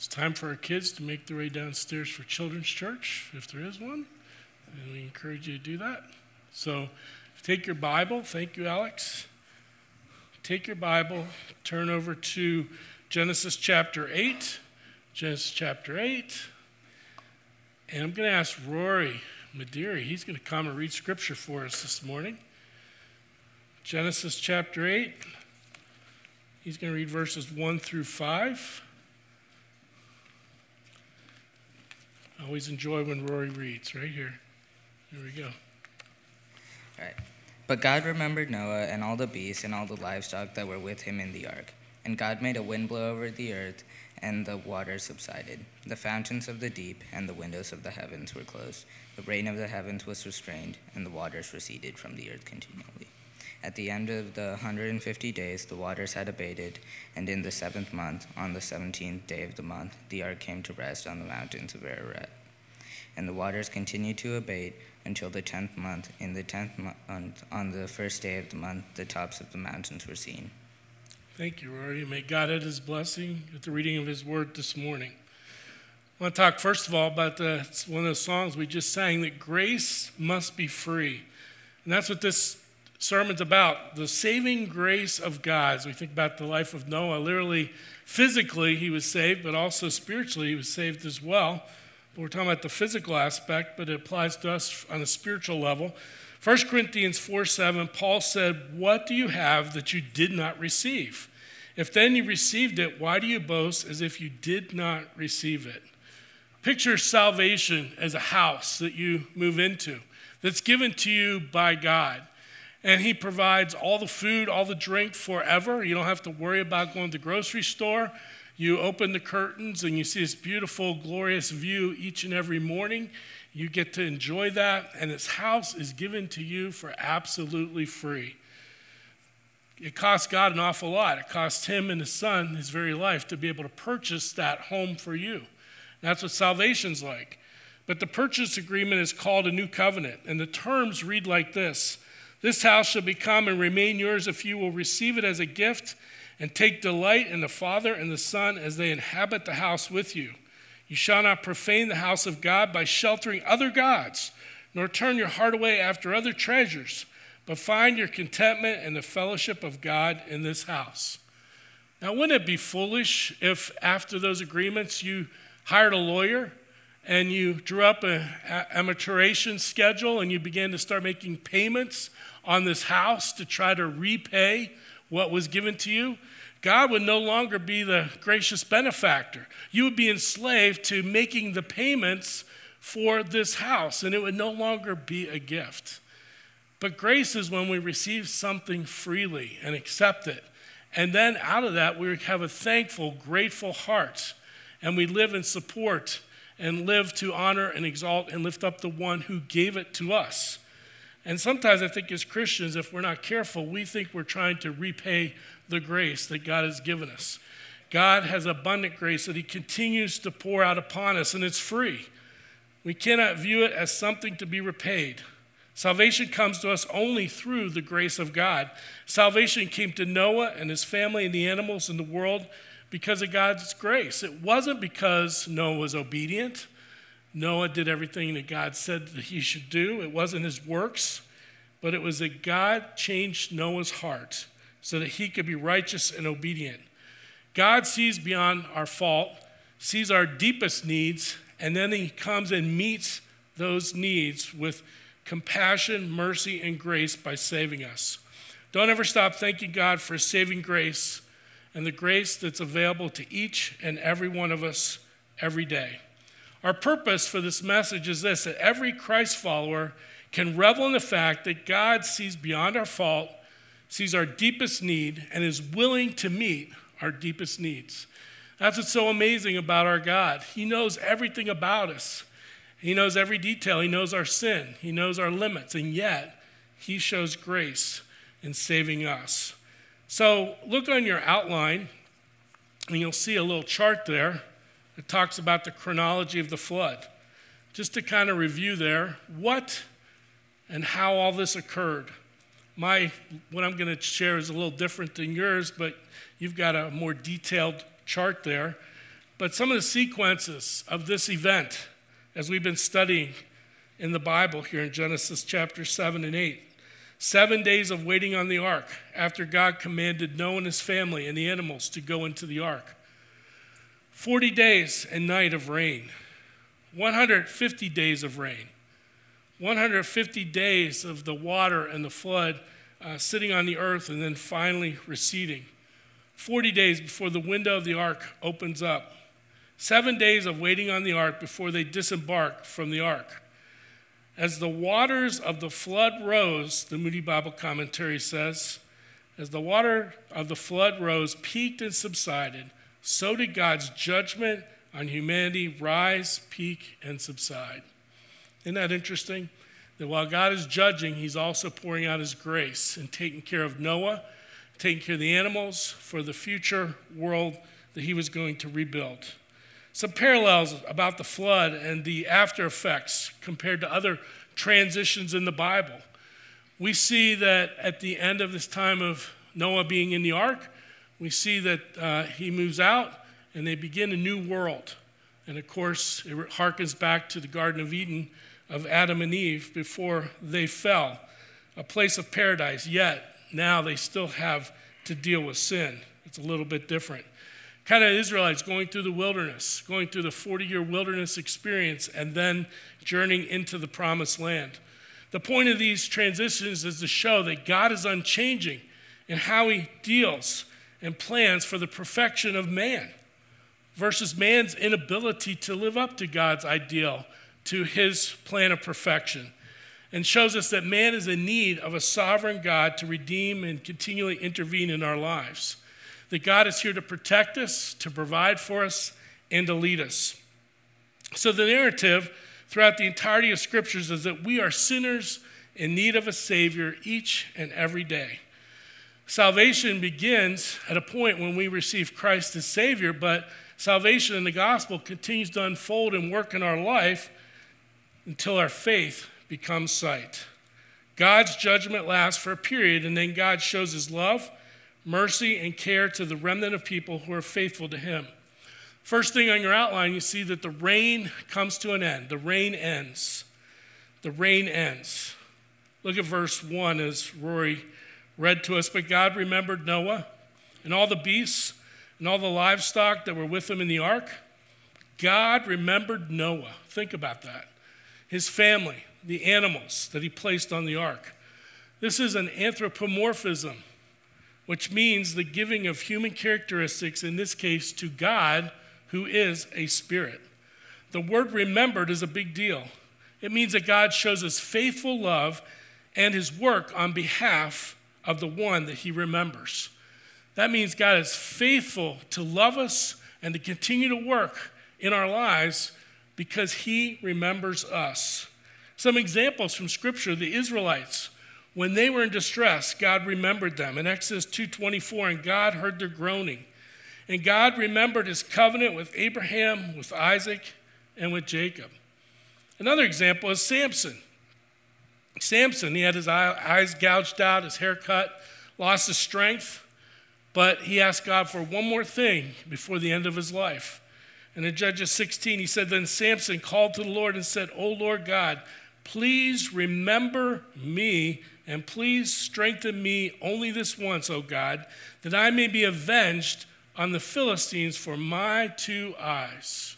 It's time for our kids to make their way downstairs for Children's Church, if there is one. And we encourage you to do that. So take your Bible. Thank you, Alex. Take your Bible, turn over to Genesis chapter 8. Genesis chapter 8. And I'm going to ask Rory Madiri, he's going to come and read scripture for us this morning. Genesis chapter 8. He's going to read verses 1 through 5. I always enjoy when Rory reads, right here. Here we go. All right. But God remembered Noah and all the beasts and all the livestock that were with him in the ark. And God made a wind blow over the earth, and the waters subsided. The fountains of the deep and the windows of the heavens were closed. The rain of the heavens was restrained, and the waters receded from the earth continually. At the end of the 150 days, the waters had abated, and in the seventh month, on the 17th day of the month, the ark came to rest on the mountains of Ararat. And the waters continued to abate until the tenth month. In the tenth month, on the first day of the month, the tops of the mountains were seen. Thank you, Rory. May God add his blessing at the reading of his word this morning. I want to talk first of all about the, one of the songs we just sang that grace must be free. And that's what this sermon's about the saving grace of God. As we think about the life of Noah, literally, physically, he was saved, but also spiritually, he was saved as well. But we're talking about the physical aspect, but it applies to us on a spiritual level. 1 Corinthians 4 7, Paul said, What do you have that you did not receive? If then you received it, why do you boast as if you did not receive it? Picture salvation as a house that you move into that's given to you by God. And He provides all the food, all the drink forever. You don't have to worry about going to the grocery store. You open the curtains and you see this beautiful, glorious view each and every morning. You get to enjoy that, and this house is given to you for absolutely free. It costs God an awful lot. It costs Him and His Son His very life to be able to purchase that home for you. That's what salvation's like. But the purchase agreement is called a new covenant, and the terms read like this This house shall become and remain yours if you will receive it as a gift and take delight in the Father and the Son as they inhabit the house with you. You shall not profane the house of God by sheltering other gods, nor turn your heart away after other treasures, but find your contentment in the fellowship of God in this house. Now, wouldn't it be foolish if after those agreements you hired a lawyer and you drew up an amortization schedule and you began to start making payments on this house to try to repay what was given to you, God would no longer be the gracious benefactor. You would be enslaved to making the payments for this house, and it would no longer be a gift. But grace is when we receive something freely and accept it. And then out of that, we have a thankful, grateful heart and we live in support and live to honor and exalt and lift up the one who gave it to us. And sometimes I think as Christians, if we're not careful, we think we're trying to repay the grace that God has given us. God has abundant grace that He continues to pour out upon us, and it's free. We cannot view it as something to be repaid. Salvation comes to us only through the grace of God. Salvation came to Noah and his family and the animals in the world because of God's grace. It wasn't because Noah was obedient. Noah did everything that God said that he should do. It wasn't his works, but it was that God changed Noah's heart so that he could be righteous and obedient. God sees beyond our fault, sees our deepest needs, and then he comes and meets those needs with compassion, mercy, and grace by saving us. Don't ever stop thanking God for saving grace and the grace that's available to each and every one of us every day. Our purpose for this message is this that every Christ follower can revel in the fact that God sees beyond our fault, sees our deepest need, and is willing to meet our deepest needs. That's what's so amazing about our God. He knows everything about us, He knows every detail, He knows our sin, He knows our limits, and yet He shows grace in saving us. So look on your outline, and you'll see a little chart there that talks about the chronology of the flood. Just to kind of review there, what and how all this occurred. My what I'm going to share is a little different than yours, but you've got a more detailed chart there. But some of the sequences of this event, as we've been studying in the Bible here in Genesis chapter 7 and 8, seven days of waiting on the ark after God commanded Noah and his family and the animals to go into the ark. 40 days and night of rain, 150 days of rain, 150 days of the water and the flood uh, sitting on the earth and then finally receding. 40 days before the window of the ark opens up. Seven days of waiting on the ark before they disembark from the ark. As the waters of the flood rose, the Moody Bible commentary says, as the water of the flood rose, peaked and subsided, so did God's judgment on humanity rise, peak, and subside. Isn't that interesting? That while God is judging, He's also pouring out His grace and taking care of Noah, taking care of the animals for the future world that He was going to rebuild. Some parallels about the flood and the after effects compared to other transitions in the Bible. We see that at the end of this time of Noah being in the ark, we see that uh, he moves out and they begin a new world. And of course, it harkens back to the Garden of Eden of Adam and Eve before they fell, a place of paradise, yet now they still have to deal with sin. It's a little bit different. Kind of Israelites going through the wilderness, going through the 40 year wilderness experience, and then journeying into the promised land. The point of these transitions is to show that God is unchanging in how he deals and plans for the perfection of man versus man's inability to live up to God's ideal, to his plan of perfection, and shows us that man is in need of a sovereign God to redeem and continually intervene in our lives. That God is here to protect us, to provide for us, and to lead us. So the narrative throughout the entirety of scriptures is that we are sinners in need of a Savior each and every day. Salvation begins at a point when we receive Christ as Savior, but salvation in the gospel continues to unfold and work in our life until our faith becomes sight. God's judgment lasts for a period, and then God shows his love, mercy, and care to the remnant of people who are faithful to him. First thing on your outline, you see that the rain comes to an end. The rain ends. The rain ends. Look at verse 1 as Rory read to us, but God remembered Noah and all the beasts and all the livestock that were with him in the ark. God remembered Noah. Think about that. His family, the animals that he placed on the ark. This is an anthropomorphism, which means the giving of human characteristics, in this case to God, who is a spirit. The word remembered is a big deal. It means that God shows his faithful love and his work on behalf of the one that he remembers. That means God is faithful to love us and to continue to work in our lives because he remembers us. Some examples from scripture, the Israelites, when they were in distress, God remembered them. In Exodus 2:24, and God heard their groaning. And God remembered his covenant with Abraham, with Isaac, and with Jacob. Another example is Samson. Samson, he had his eyes gouged out, his hair cut, lost his strength, but he asked God for one more thing before the end of his life. And in Judges 16, he said, Then Samson called to the Lord and said, O Lord God, please remember me and please strengthen me only this once, O God, that I may be avenged on the Philistines for my two eyes.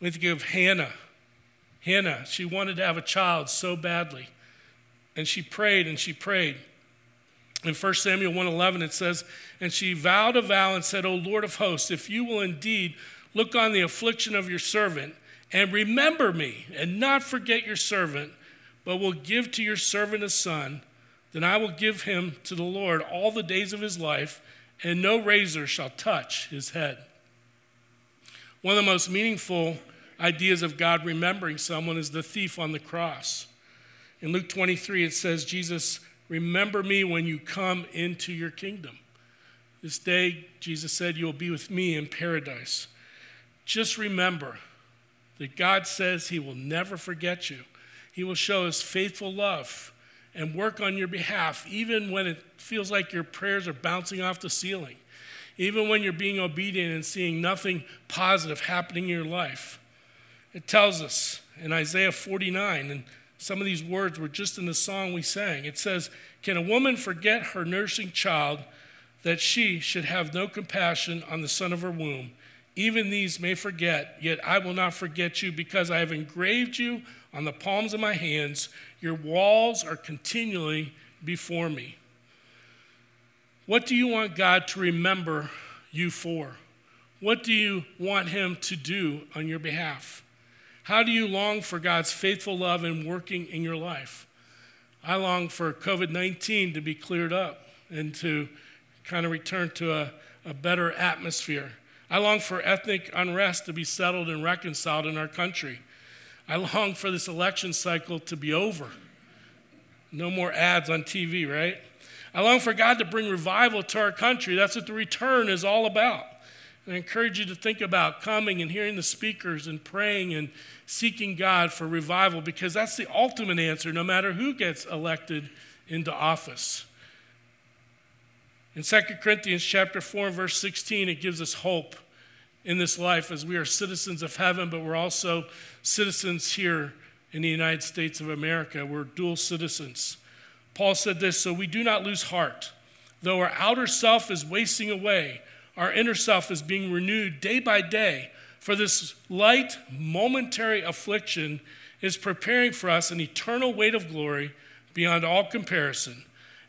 We think of Hannah. Hannah, she wanted to have a child so badly. And she prayed and she prayed. In 1 Samuel 1:11 it says, "And she vowed a vow and said, O Lord of hosts, if you will indeed look on the affliction of your servant and remember me and not forget your servant, but will give to your servant a son, then I will give him to the Lord all the days of his life, and no razor shall touch his head." One of the most meaningful ideas of God remembering someone is the thief on the cross. In Luke 23, it says, Jesus, remember me when you come into your kingdom. This day, Jesus said, You will be with me in paradise. Just remember that God says He will never forget you. He will show His faithful love and work on your behalf, even when it feels like your prayers are bouncing off the ceiling, even when you're being obedient and seeing nothing positive happening in your life. It tells us in Isaiah 49, and some of these words were just in the song we sang. It says, Can a woman forget her nursing child that she should have no compassion on the son of her womb? Even these may forget, yet I will not forget you because I have engraved you on the palms of my hands. Your walls are continually before me. What do you want God to remember you for? What do you want Him to do on your behalf? How do you long for God's faithful love and working in your life? I long for COVID 19 to be cleared up and to kind of return to a, a better atmosphere. I long for ethnic unrest to be settled and reconciled in our country. I long for this election cycle to be over. No more ads on TV, right? I long for God to bring revival to our country. That's what the return is all about. And I encourage you to think about coming and hearing the speakers and praying and seeking God for revival because that's the ultimate answer no matter who gets elected into office. In 2 Corinthians chapter 4 and verse 16 it gives us hope in this life as we are citizens of heaven but we're also citizens here in the United States of America. We're dual citizens. Paul said this, so we do not lose heart. Though our outer self is wasting away, our inner self is being renewed day by day. For this light, momentary affliction is preparing for us an eternal weight of glory beyond all comparison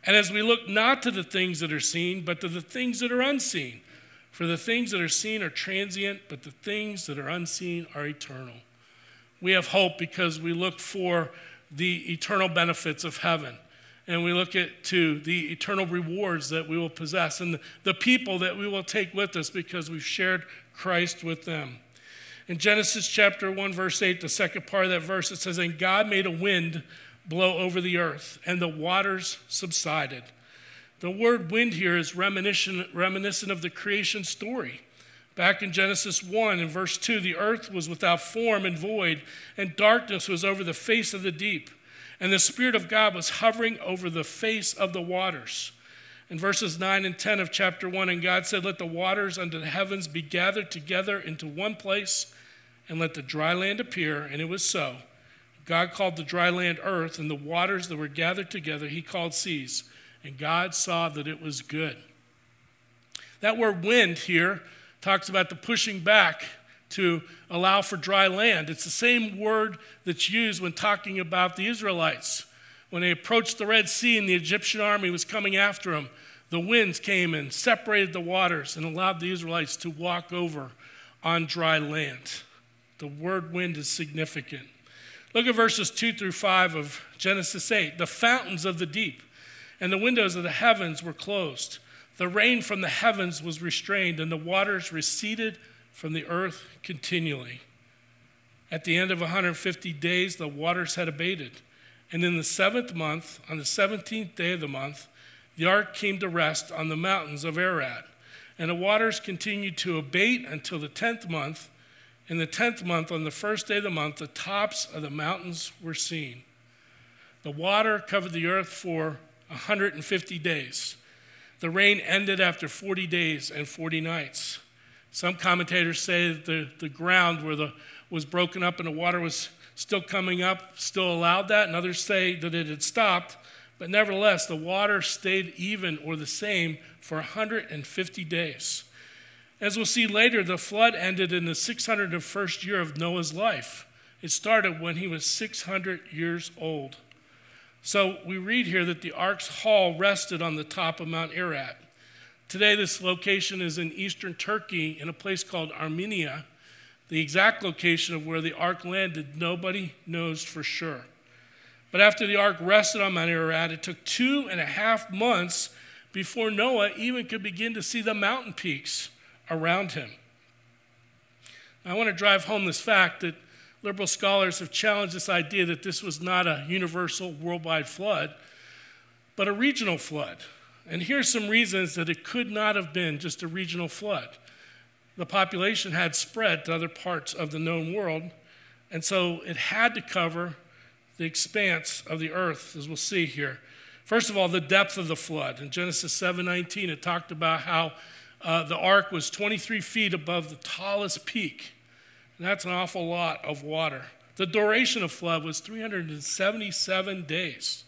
and as we look not to the things that are seen, but to the things that are unseen. For the things that are seen are transient, but the things that are unseen are eternal. We have hope because we look for the eternal benefits of heaven. And we look at to the eternal rewards that we will possess and the, the people that we will take with us because we've shared Christ with them. In Genesis chapter 1, verse 8, the second part of that verse, it says, And God made a wind blow over the earth, and the waters subsided. The word wind here is reminiscent, reminiscent of the creation story. Back in Genesis 1 in verse 2, the earth was without form and void, and darkness was over the face of the deep. And the Spirit of God was hovering over the face of the waters. In verses 9 and 10 of chapter 1, and God said, Let the waters under the heavens be gathered together into one place, and let the dry land appear. And it was so. God called the dry land earth, and the waters that were gathered together he called seas. And God saw that it was good. That word wind here talks about the pushing back to allow for dry land. It's the same word that's used when talking about the Israelites. When they approached the Red Sea and the Egyptian army was coming after them, the winds came and separated the waters and allowed the Israelites to walk over on dry land. The word wind is significant. Look at verses 2 through 5 of Genesis 8. The fountains of the deep and the windows of the heavens were closed. The rain from the heavens was restrained, and the waters receded from the earth continually. At the end of 150 days, the waters had abated. And in the seventh month, on the 17th day of the month, the ark came to rest on the mountains of Ararat. And the waters continued to abate until the 10th month in the tenth month, on the first day of the month, the tops of the mountains were seen. The water covered the earth for 150 days. The rain ended after 40 days and 40 nights. Some commentators say that the, the ground where the was broken up and the water was still coming up still allowed that, and others say that it had stopped. But nevertheless, the water stayed even or the same for 150 days. As we'll see later, the flood ended in the 601st year of Noah's life. It started when he was 600 years old. So we read here that the ark's hull rested on the top of Mount Ararat. Today, this location is in eastern Turkey in a place called Armenia. The exact location of where the ark landed, nobody knows for sure. But after the ark rested on Mount Ararat, it took two and a half months before Noah even could begin to see the mountain peaks around him. I want to drive home this fact that liberal scholars have challenged this idea that this was not a universal worldwide flood, but a regional flood. And here's some reasons that it could not have been just a regional flood. The population had spread to other parts of the known world, and so it had to cover the expanse of the earth, as we'll see here. First of all, the depth of the flood. In Genesis 7:19, it talked about how uh, the ark was 23 feet above the tallest peak. That's an awful lot of water. The duration of flood was 377 days.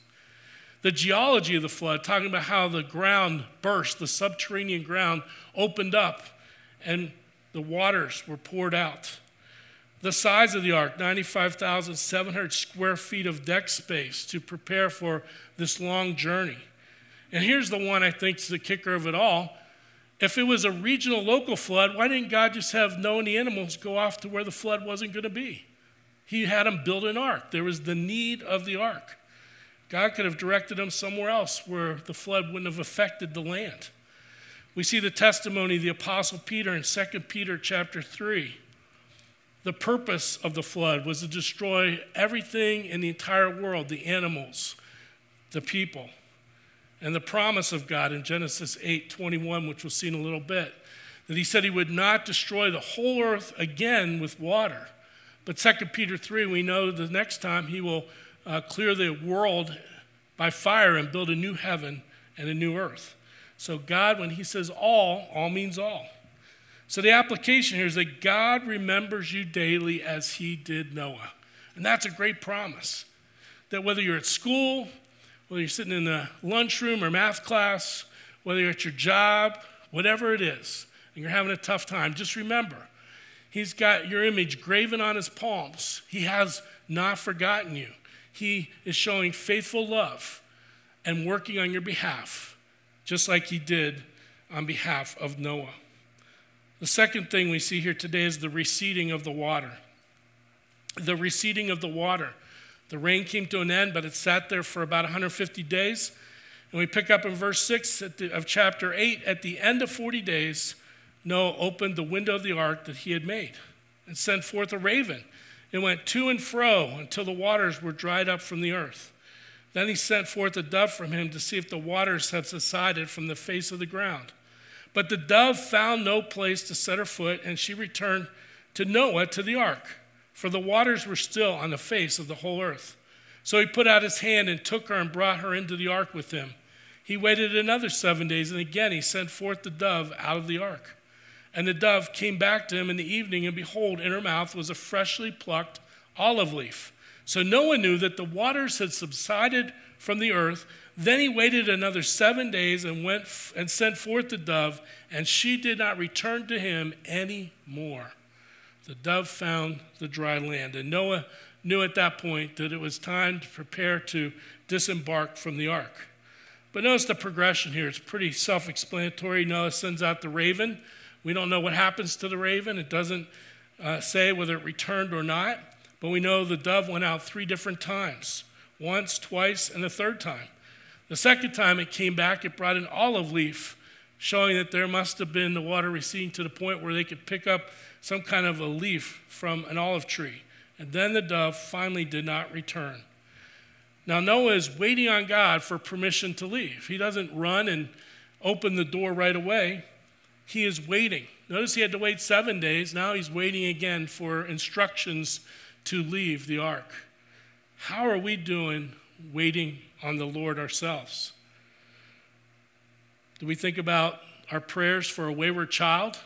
The geology of the flood, talking about how the ground burst, the subterranean ground opened up, and the waters were poured out. The size of the ark, 95,700 square feet of deck space to prepare for this long journey. And here's the one I think is the kicker of it all. If it was a regional local flood, why didn't God just have Noah and the animals go off to where the flood wasn't going to be? He had them build an ark. There was the need of the ark. God could have directed them somewhere else where the flood wouldn't have affected the land. We see the testimony of the apostle Peter in 2 Peter chapter 3. The purpose of the flood was to destroy everything in the entire world, the animals, the people. And the promise of God in Genesis 8:21, which we'll see in a little bit, that he said he would not destroy the whole earth again with water but 2 Peter 3, we know the next time he will uh, clear the world by fire and build a new heaven and a new earth. So, God, when he says all, all means all. So, the application here is that God remembers you daily as he did Noah. And that's a great promise. That whether you're at school, whether you're sitting in the lunchroom or math class, whether you're at your job, whatever it is, and you're having a tough time, just remember He's got your image graven on his palms. He has not forgotten you. He is showing faithful love and working on your behalf, just like he did on behalf of Noah. The second thing we see here today is the receding of the water. The receding of the water. The rain came to an end, but it sat there for about 150 days. And we pick up in verse 6 the, of chapter 8 at the end of 40 days, Noah opened the window of the ark that he had made and sent forth a raven. It went to and fro until the waters were dried up from the earth. Then he sent forth a dove from him to see if the waters had subsided from the face of the ground. But the dove found no place to set her foot, and she returned to Noah to the ark, for the waters were still on the face of the whole earth. So he put out his hand and took her and brought her into the ark with him. He waited another seven days, and again he sent forth the dove out of the ark. And the dove came back to him in the evening, and behold, in her mouth was a freshly plucked olive leaf. So Noah knew that the waters had subsided from the earth. Then he waited another seven days and went f- and sent forth the dove, and she did not return to him any more. The dove found the dry land, and Noah knew at that point that it was time to prepare to disembark from the ark. But notice the progression here. It's pretty self explanatory. Noah sends out the raven we don't know what happens to the raven. It doesn't uh, say whether it returned or not, but we know the dove went out three different times once, twice, and the third time. The second time it came back, it brought an olive leaf, showing that there must have been the water receding to the point where they could pick up some kind of a leaf from an olive tree. And then the dove finally did not return. Now, Noah is waiting on God for permission to leave. He doesn't run and open the door right away he is waiting. Notice he had to wait seven days. Now he's waiting again for instructions to leave the ark. How are we doing waiting on the Lord ourselves? Do we think about our prayers for a wayward child?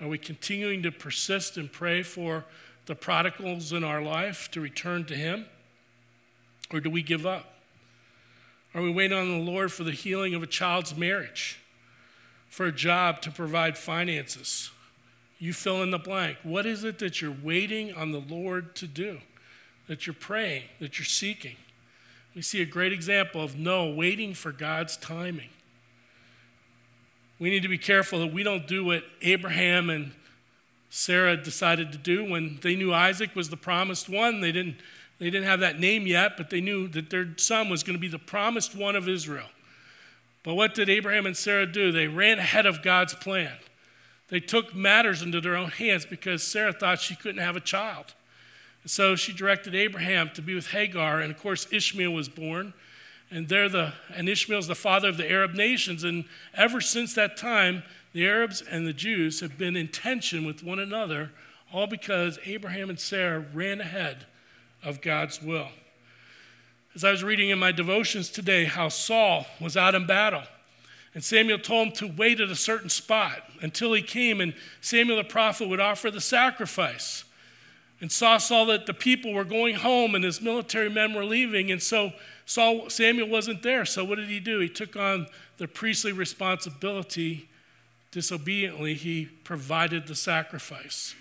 Are we continuing to persist and pray for the prodigals in our life to return to Him? Or do we give up? Are we waiting on the Lord for the healing of a child's marriage? for a job to provide finances. You fill in the blank. What is it that you're waiting on the Lord to do? That you're praying, that you're seeking? We see a great example of Noah, waiting for God's timing. We need to be careful that we don't do what Abraham and Sarah decided to do when they knew Isaac was the promised one. They didn't, they didn't have that name yet, but they knew that their son was going to be the promised one of Israel. But what did Abraham and Sarah do? They ran ahead of God's plan. They took matters into their own hands because Sarah thought she couldn't have a child. So she directed Abraham to be with Hagar, and of course, Ishmael was born. And, they're the, and Ishmael's the father of the Arab nations. And ever since that time, the Arabs and the Jews have been in tension with one another, all because Abraham and Sarah ran ahead of God's will. As I was reading in my devotions today, how Saul was out in battle. And Samuel told him to wait at a certain spot until he came, and Samuel the prophet would offer the sacrifice. And Saul saw that the people were going home and his military men were leaving, and so Saul, Samuel wasn't there. So what did he do? He took on the priestly responsibility. Disobediently, he provided the sacrifice.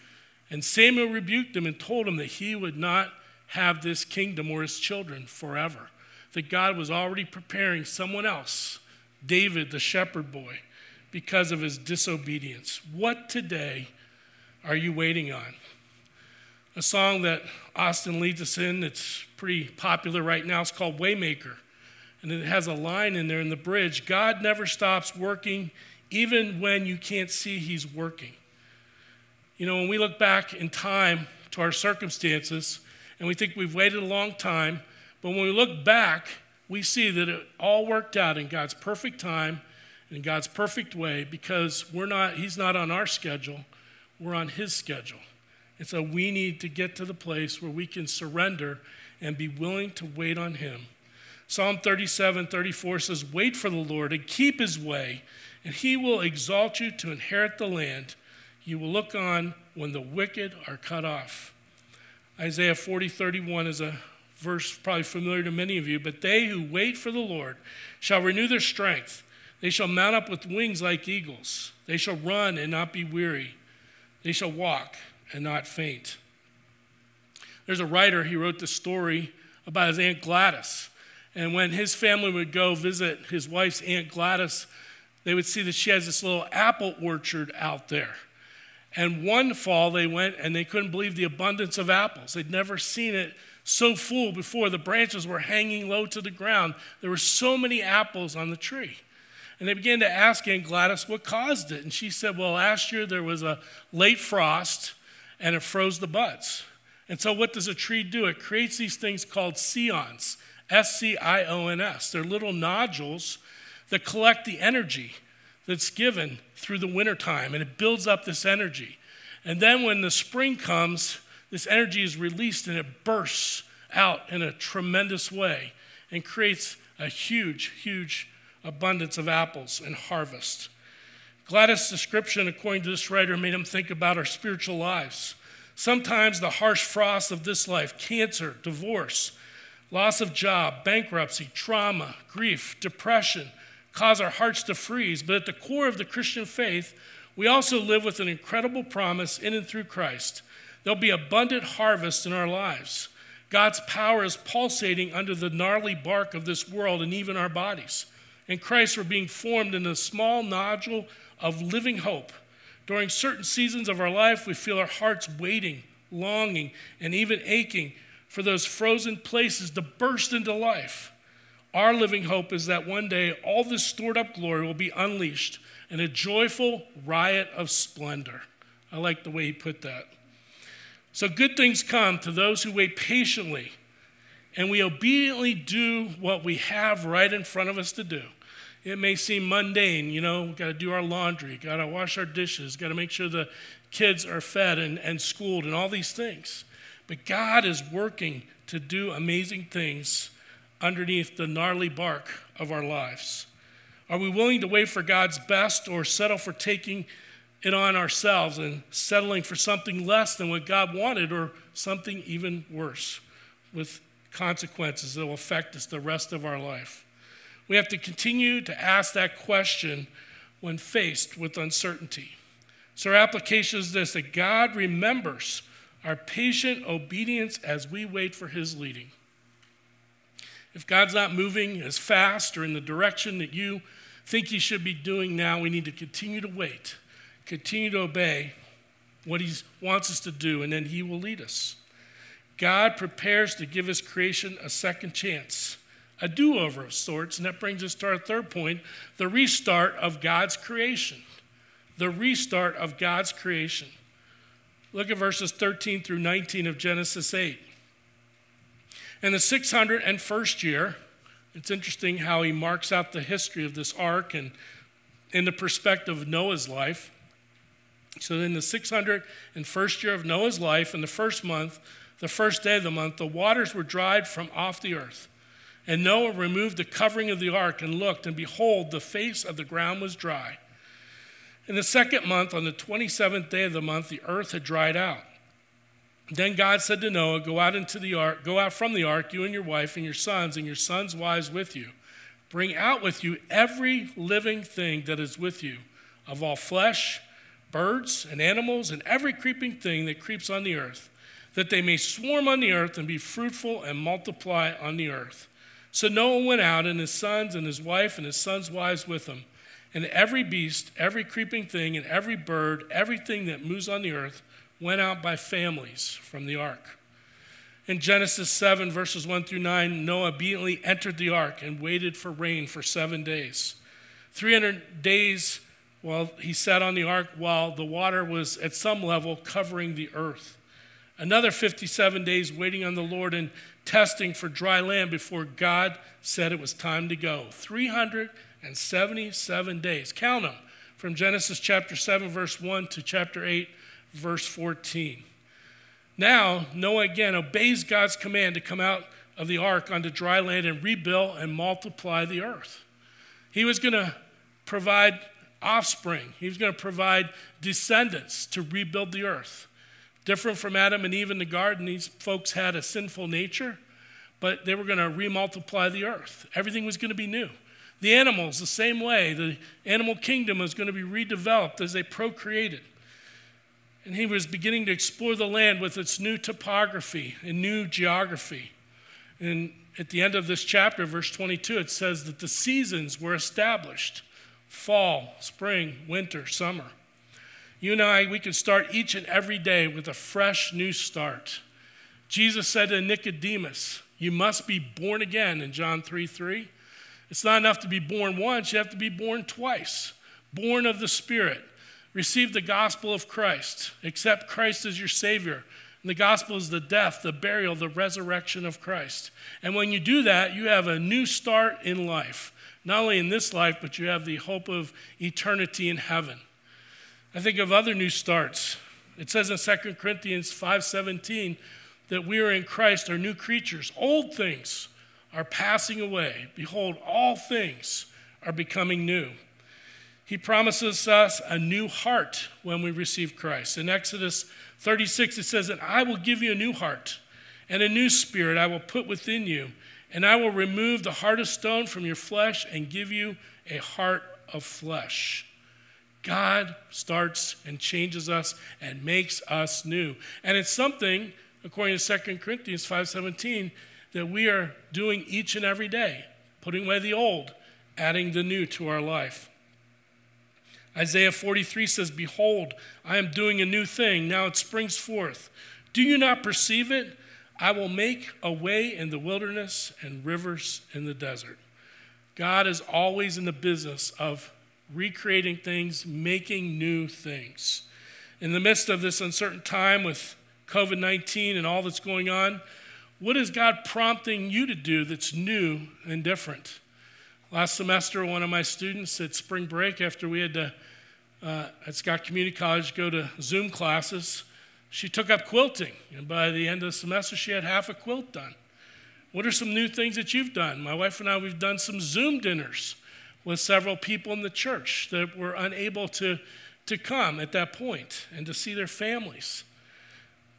And Samuel rebuked him and told him that he would not have this kingdom or his children forever, that God was already preparing someone else, David, the shepherd boy, because of his disobedience. What today are you waiting on? A song that Austin leads us in, it's pretty popular right now, it's called Waymaker. And it has a line in there in the bridge God never stops working, even when you can't see He's working. You know, when we look back in time to our circumstances, and we think we've waited a long time. But when we look back, we see that it all worked out in God's perfect time, in God's perfect way, because we're not, He's not on our schedule, we're on His schedule. And so we need to get to the place where we can surrender and be willing to wait on Him. Psalm 37 34 says, Wait for the Lord and keep His way, and He will exalt you to inherit the land. You will look on when the wicked are cut off. Isaiah 40, 31 is a verse probably familiar to many of you. But they who wait for the Lord shall renew their strength. They shall mount up with wings like eagles. They shall run and not be weary. They shall walk and not faint. There's a writer, he wrote the story about his Aunt Gladys. And when his family would go visit his wife's Aunt Gladys, they would see that she has this little apple orchard out there. And one fall they went and they couldn't believe the abundance of apples. They'd never seen it so full before. The branches were hanging low to the ground. There were so many apples on the tree. And they began to ask Aunt Gladys what caused it. And she said, Well, last year there was a late frost and it froze the buds. And so, what does a tree do? It creates these things called scions, S C I O N S. They're little nodules that collect the energy that's given through the wintertime, and it builds up this energy. And then when the spring comes, this energy is released and it bursts out in a tremendous way and creates a huge, huge abundance of apples and harvest. Gladys' description, according to this writer, made him think about our spiritual lives. Sometimes the harsh frosts of this life, cancer, divorce, loss of job, bankruptcy, trauma, grief, depression, cause our hearts to freeze. But at the core of the Christian faith, we also live with an incredible promise in and through Christ. There'll be abundant harvest in our lives. God's power is pulsating under the gnarly bark of this world and even our bodies. In Christ, we're being formed in a small nodule of living hope. During certain seasons of our life, we feel our hearts waiting, longing, and even aching for those frozen places to burst into life. Our living hope is that one day all this stored up glory will be unleashed in a joyful riot of splendor. I like the way he put that. So good things come to those who wait patiently and we obediently do what we have right in front of us to do. It may seem mundane, you know, got to do our laundry, got to wash our dishes, got to make sure the kids are fed and, and schooled, and all these things. But God is working to do amazing things underneath the gnarly bark of our lives? Are we willing to wait for God's best or settle for taking it on ourselves and settling for something less than what God wanted or something even worse with consequences that will affect us the rest of our life? We have to continue to ask that question when faced with uncertainty. So, our application is this that God remembers our patient obedience as we wait for his leading. If God's not moving as fast or in the direction that you think He should be doing now, we need to continue to wait, continue to obey what He wants us to do, and then He will lead us. God prepares to give His creation a second chance, a do over of sorts, and that brings us to our third point the restart of God's creation. The restart of God's creation. Look at verses 13 through 19 of Genesis 8. In the 601st year, it's interesting how he marks out the history of this ark and in the perspective of Noah's life. So, in the 601st year of Noah's life, in the first month, the first day of the month, the waters were dried from off the earth, And Noah removed the covering of the ark and looked, and behold, the face of the ground was dry. In the second month, on the 27th day of the month, the earth had dried out. Then God said to Noah, Go out into the ark, go out from the ark, you and your wife and your sons and your sons' wives with you. Bring out with you every living thing that is with you, of all flesh, birds and animals, and every creeping thing that creeps on the earth, that they may swarm on the earth and be fruitful and multiply on the earth. So Noah went out, and his sons and his wife and his sons' wives with him. And every beast, every creeping thing, and every bird, everything that moves on the earth, went out by families from the ark. In Genesis 7, verses 1 through 9, Noah obediently entered the ark and waited for rain for seven days. 300 days while he sat on the ark while the water was at some level covering the earth. Another 57 days waiting on the Lord and testing for dry land before God said it was time to go. 377 days. Count them from Genesis chapter 7, verse 1 to chapter 8, verse 14. Now, Noah again obeys God's command to come out of the ark onto dry land and rebuild and multiply the earth. He was going to provide offspring, he was going to provide descendants to rebuild the earth. Different from Adam and Eve in the garden, these folks had a sinful nature, but they were going to remultiply the earth. Everything was going to be new. The animals, the same way. The animal kingdom was going to be redeveloped as they procreated. And he was beginning to explore the land with its new topography and new geography. And at the end of this chapter, verse 22, it says that the seasons were established fall, spring, winter, summer. You and I, we can start each and every day with a fresh new start. Jesus said to Nicodemus, You must be born again in John 3 3. It's not enough to be born once, you have to be born twice. Born of the Spirit. Receive the gospel of Christ. Accept Christ as your Savior. And the gospel is the death, the burial, the resurrection of Christ. And when you do that, you have a new start in life. Not only in this life, but you have the hope of eternity in heaven. I think of other new starts. It says in 2 Corinthians 5:17 that we are in Christ are new creatures. Old things are passing away. Behold, all things are becoming new. He promises us a new heart when we receive Christ. In Exodus 36, it says, And I will give you a new heart, and a new spirit I will put within you, and I will remove the heart of stone from your flesh and give you a heart of flesh. God starts and changes us and makes us new. And it's something, according to 2 Corinthians 5:17, that we are doing each and every day, putting away the old, adding the new to our life. Isaiah 43 says, Behold, I am doing a new thing. Now it springs forth. Do you not perceive it? I will make a way in the wilderness and rivers in the desert. God is always in the business of recreating things, making new things. In the midst of this uncertain time with COVID 19 and all that's going on, what is God prompting you to do that's new and different? Last semester, one of my students at spring break, after we had to, uh, at Scott Community College, go to Zoom classes, she took up quilting. And by the end of the semester, she had half a quilt done. What are some new things that you've done? My wife and I, we've done some Zoom dinners with several people in the church that were unable to, to come at that point and to see their families.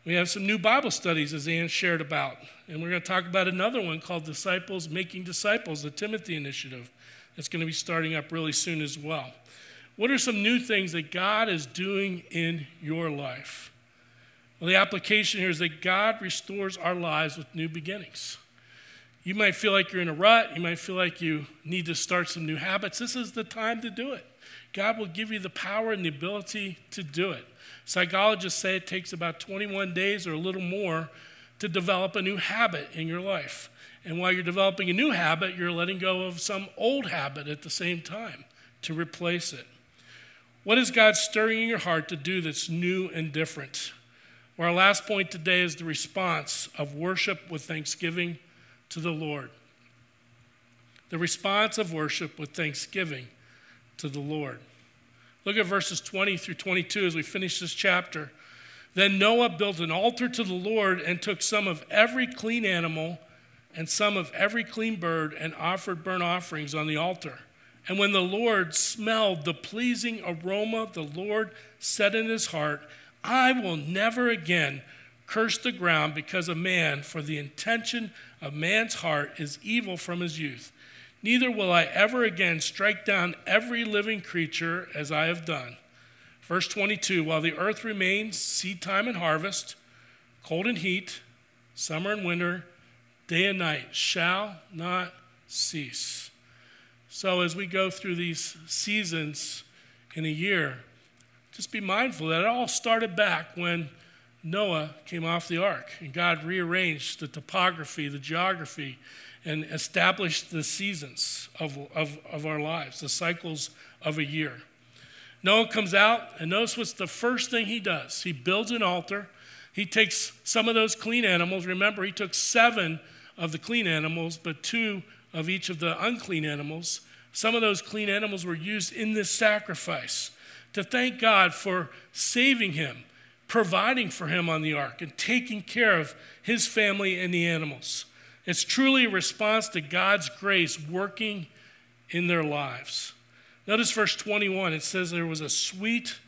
We have some new Bible studies, as Ann shared about. And we're going to talk about another one called Disciples Making Disciples, the Timothy Initiative, that's going to be starting up really soon as well. What are some new things that God is doing in your life? Well, the application here is that God restores our lives with new beginnings. You might feel like you're in a rut. You might feel like you need to start some new habits. This is the time to do it. God will give you the power and the ability to do it. Psychologists say it takes about 21 days or a little more to develop a new habit in your life. And while you're developing a new habit, you're letting go of some old habit at the same time to replace it. What is God stirring in your heart to do that's new and different? Well, our last point today is the response of worship with thanksgiving to the Lord. The response of worship with thanksgiving to the Lord. Look at verses 20 through 22 as we finish this chapter. Then Noah built an altar to the Lord and took some of every clean animal and some of every clean bird, and offered burnt offerings on the altar. And when the Lord smelled the pleasing aroma, the Lord said in his heart, I will never again curse the ground because of man, for the intention of man's heart is evil from his youth. Neither will I ever again strike down every living creature as I have done. Verse 22 While the earth remains, seed time and harvest, cold and heat, summer and winter, day and night shall not cease. So, as we go through these seasons in a year, just be mindful that it all started back when Noah came off the ark and God rearranged the topography, the geography, and established the seasons of, of, of our lives, the cycles of a year. Noah comes out, and notice what's the first thing he does? He builds an altar. He takes some of those clean animals. Remember, he took seven of the clean animals, but two of each of the unclean animals. Some of those clean animals were used in this sacrifice to thank God for saving him, providing for him on the ark, and taking care of his family and the animals. It's truly a response to God's grace working in their lives. Notice verse 21 it says there was a sweet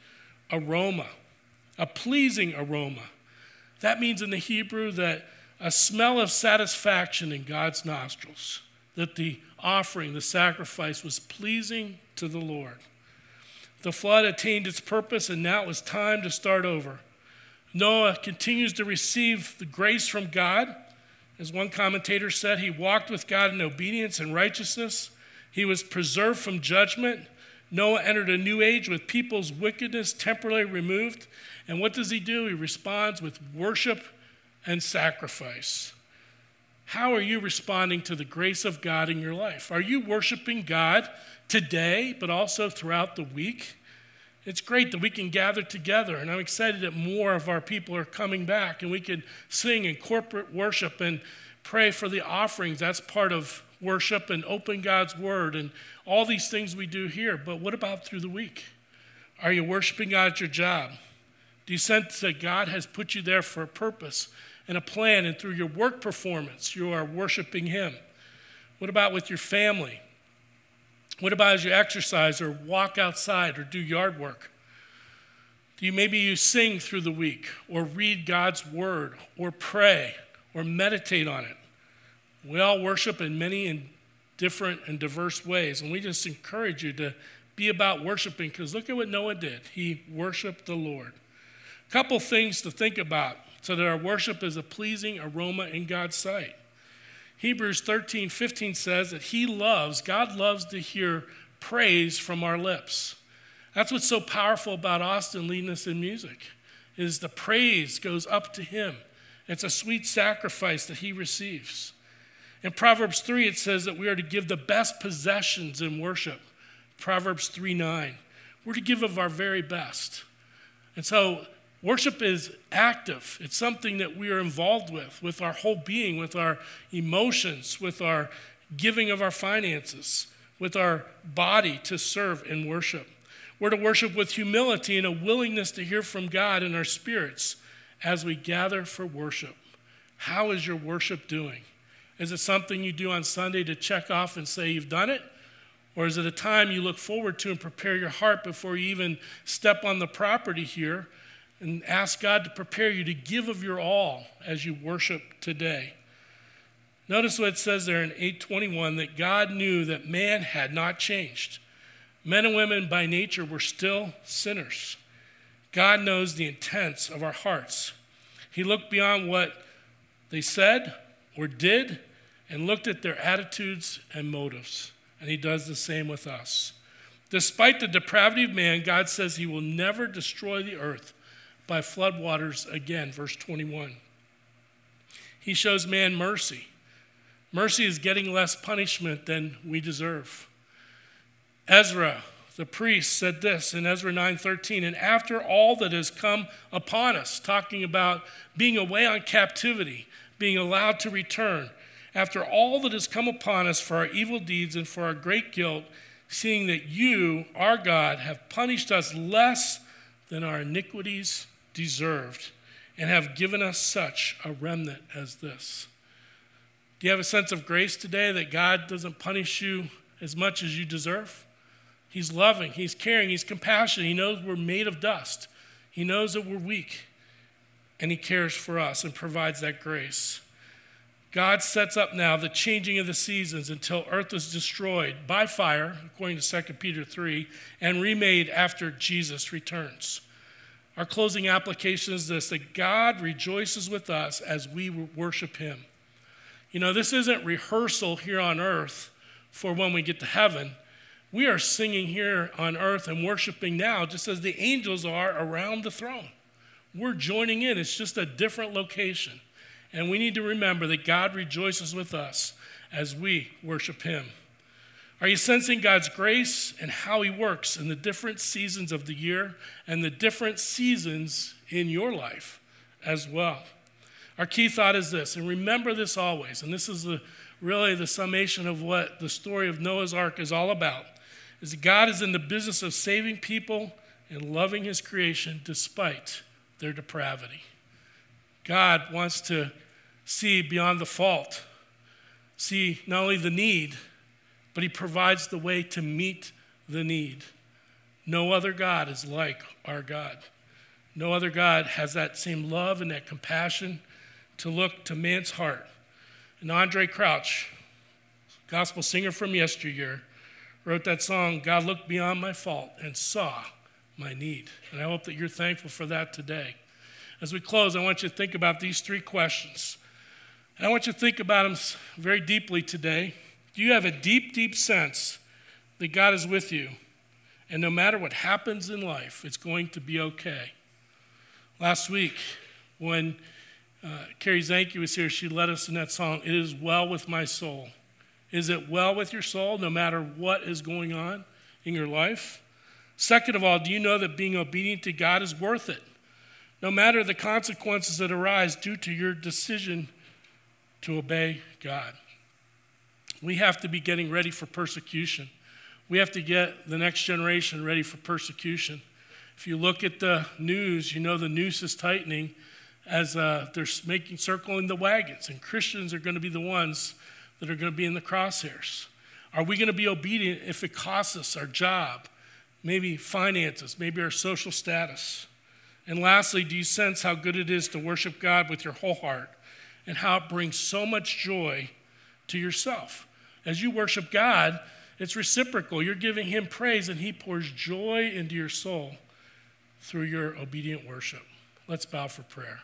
aroma, a pleasing aroma. That means in the Hebrew that a smell of satisfaction in God's nostrils, that the offering, the sacrifice, was pleasing to the Lord. The flood attained its purpose, and now it was time to start over. Noah continues to receive the grace from God. As one commentator said, he walked with God in obedience and righteousness. He was preserved from judgment. Noah entered a new age with people's wickedness temporarily removed. And what does he do? He responds with worship and sacrifice. How are you responding to the grace of God in your life? Are you worshiping God today, but also throughout the week? It's great that we can gather together, and I'm excited that more of our people are coming back and we can sing in corporate worship and pray for the offerings. That's part of worship and open God's word and all these things we do here. But what about through the week? Are you worshiping God at your job? Do you sense that God has put you there for a purpose? and a plan, and through your work performance, you are worshiping Him. What about with your family? What about as you exercise or walk outside or do yard work? Do you maybe you sing through the week or read God's word or pray or meditate on it? We all worship in many and different and diverse ways, and we just encourage you to be about worshiping because look at what Noah did. He worshiped the Lord. A couple things to think about so that our worship is a pleasing aroma in God's sight. Hebrews 13, 15 says that He loves, God loves to hear praise from our lips. That's what's so powerful about Austin leading us in music, is the praise goes up to Him. It's a sweet sacrifice that He receives. In Proverbs 3, it says that we are to give the best possessions in worship. Proverbs 3 9. We're to give of our very best. And so Worship is active. It's something that we are involved with, with our whole being, with our emotions, with our giving of our finances, with our body to serve and worship. We're to worship with humility and a willingness to hear from God in our spirits as we gather for worship. How is your worship doing? Is it something you do on Sunday to check off and say you've done it? Or is it a time you look forward to and prepare your heart before you even step on the property here and ask God to prepare you to give of your all as you worship today. Notice what it says there in 821 that God knew that man had not changed. Men and women by nature were still sinners. God knows the intents of our hearts. He looked beyond what they said or did and looked at their attitudes and motives. And He does the same with us. Despite the depravity of man, God says He will never destroy the earth by floodwaters again, verse 21. He shows man mercy. Mercy is getting less punishment than we deserve. Ezra, the priest, said this in Ezra 9:13, and after all that has come upon us, talking about being away on captivity, being allowed to return, after all that has come upon us for our evil deeds and for our great guilt, seeing that you, our God, have punished us less than our iniquities deserved and have given us such a remnant as this. Do you have a sense of grace today that God doesn't punish you as much as you deserve? He's loving, He's caring, He's compassionate. He knows we're made of dust, He knows that we're weak, and He cares for us and provides that grace. God sets up now the changing of the seasons until earth is destroyed by fire, according to 2 Peter 3, and remade after Jesus returns. Our closing application is this that God rejoices with us as we worship Him. You know, this isn't rehearsal here on earth for when we get to heaven. We are singing here on earth and worshiping now just as the angels are around the throne. We're joining in, it's just a different location. And we need to remember that God rejoices with us as we worship Him. Are you sensing God's grace and how He works in the different seasons of the year and the different seasons in your life as well? Our key thought is this, and remember this always, and this is the, really the summation of what the story of Noah's Ark is all about, is God is in the business of saving people and loving His creation despite their depravity. God wants to see beyond the fault, see not only the need, but He provides the way to meet the need. No other God is like our God. No other God has that same love and that compassion to look to man's heart. And Andraé Crouch, gospel singer from yesteryear, wrote that song, God looked beyond my fault and saw my need. And I hope that you're thankful for that today. As we close, I want you to think about these three questions. And I want you to think about them very deeply today. Do you have a deep, deep sense that God is with you? And no matter what happens in life, it's going to be okay. Last week, when uh, Carrie Zanke was here, she led us in that song, It is Well with My Soul. Is it well with your soul no matter what is going on in your life? Second of all, do you know that being obedient to God is worth it? No matter the consequences that arise due to your decision to obey God. We have to be getting ready for persecution. We have to get the next generation ready for persecution. If you look at the news, you know the noose is tightening as uh, they're making circling the wagons, and Christians are going to be the ones that are going to be in the crosshairs. Are we going to be obedient if it costs us our job, maybe finances, maybe our social status? And lastly, do you sense how good it is to worship God with your whole heart and how it brings so much joy to yourself? As you worship God, it's reciprocal. You're giving Him praise, and He pours joy into your soul through your obedient worship. Let's bow for prayer.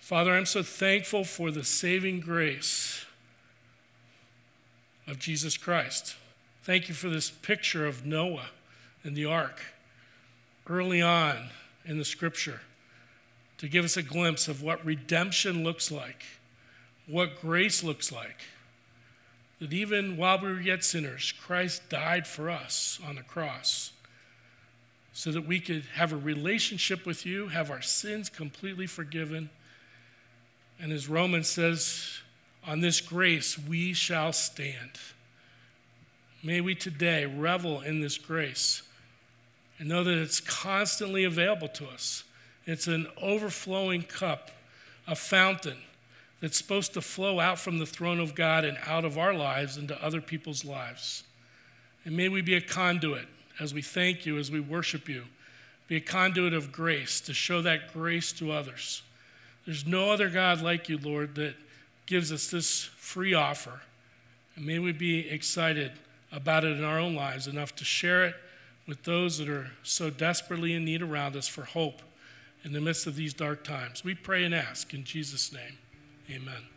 Father, I'm so thankful for the saving grace of Jesus Christ. Thank you for this picture of Noah and the ark early on in the scripture to give us a glimpse of what redemption looks like, what grace looks like. That even while we were yet sinners, Christ died for us on the cross so that we could have a relationship with you, have our sins completely forgiven and as Romans says, on this grace we shall stand. May we today revel in this grace and know that it's constantly available to us. It's an overflowing cup, a fountain that's supposed to flow out from the throne of God and out of our lives into other people's lives. And may we be a conduit as we thank you, as we worship you, be a conduit of grace to show that grace to others. There's no other God like you, Lord, that gives us this free offer. And may we be excited about it in our own lives enough to share it with those that are so desperately in need around us for hope in the midst of these dark times. We pray and ask in Jesus' name. Amen.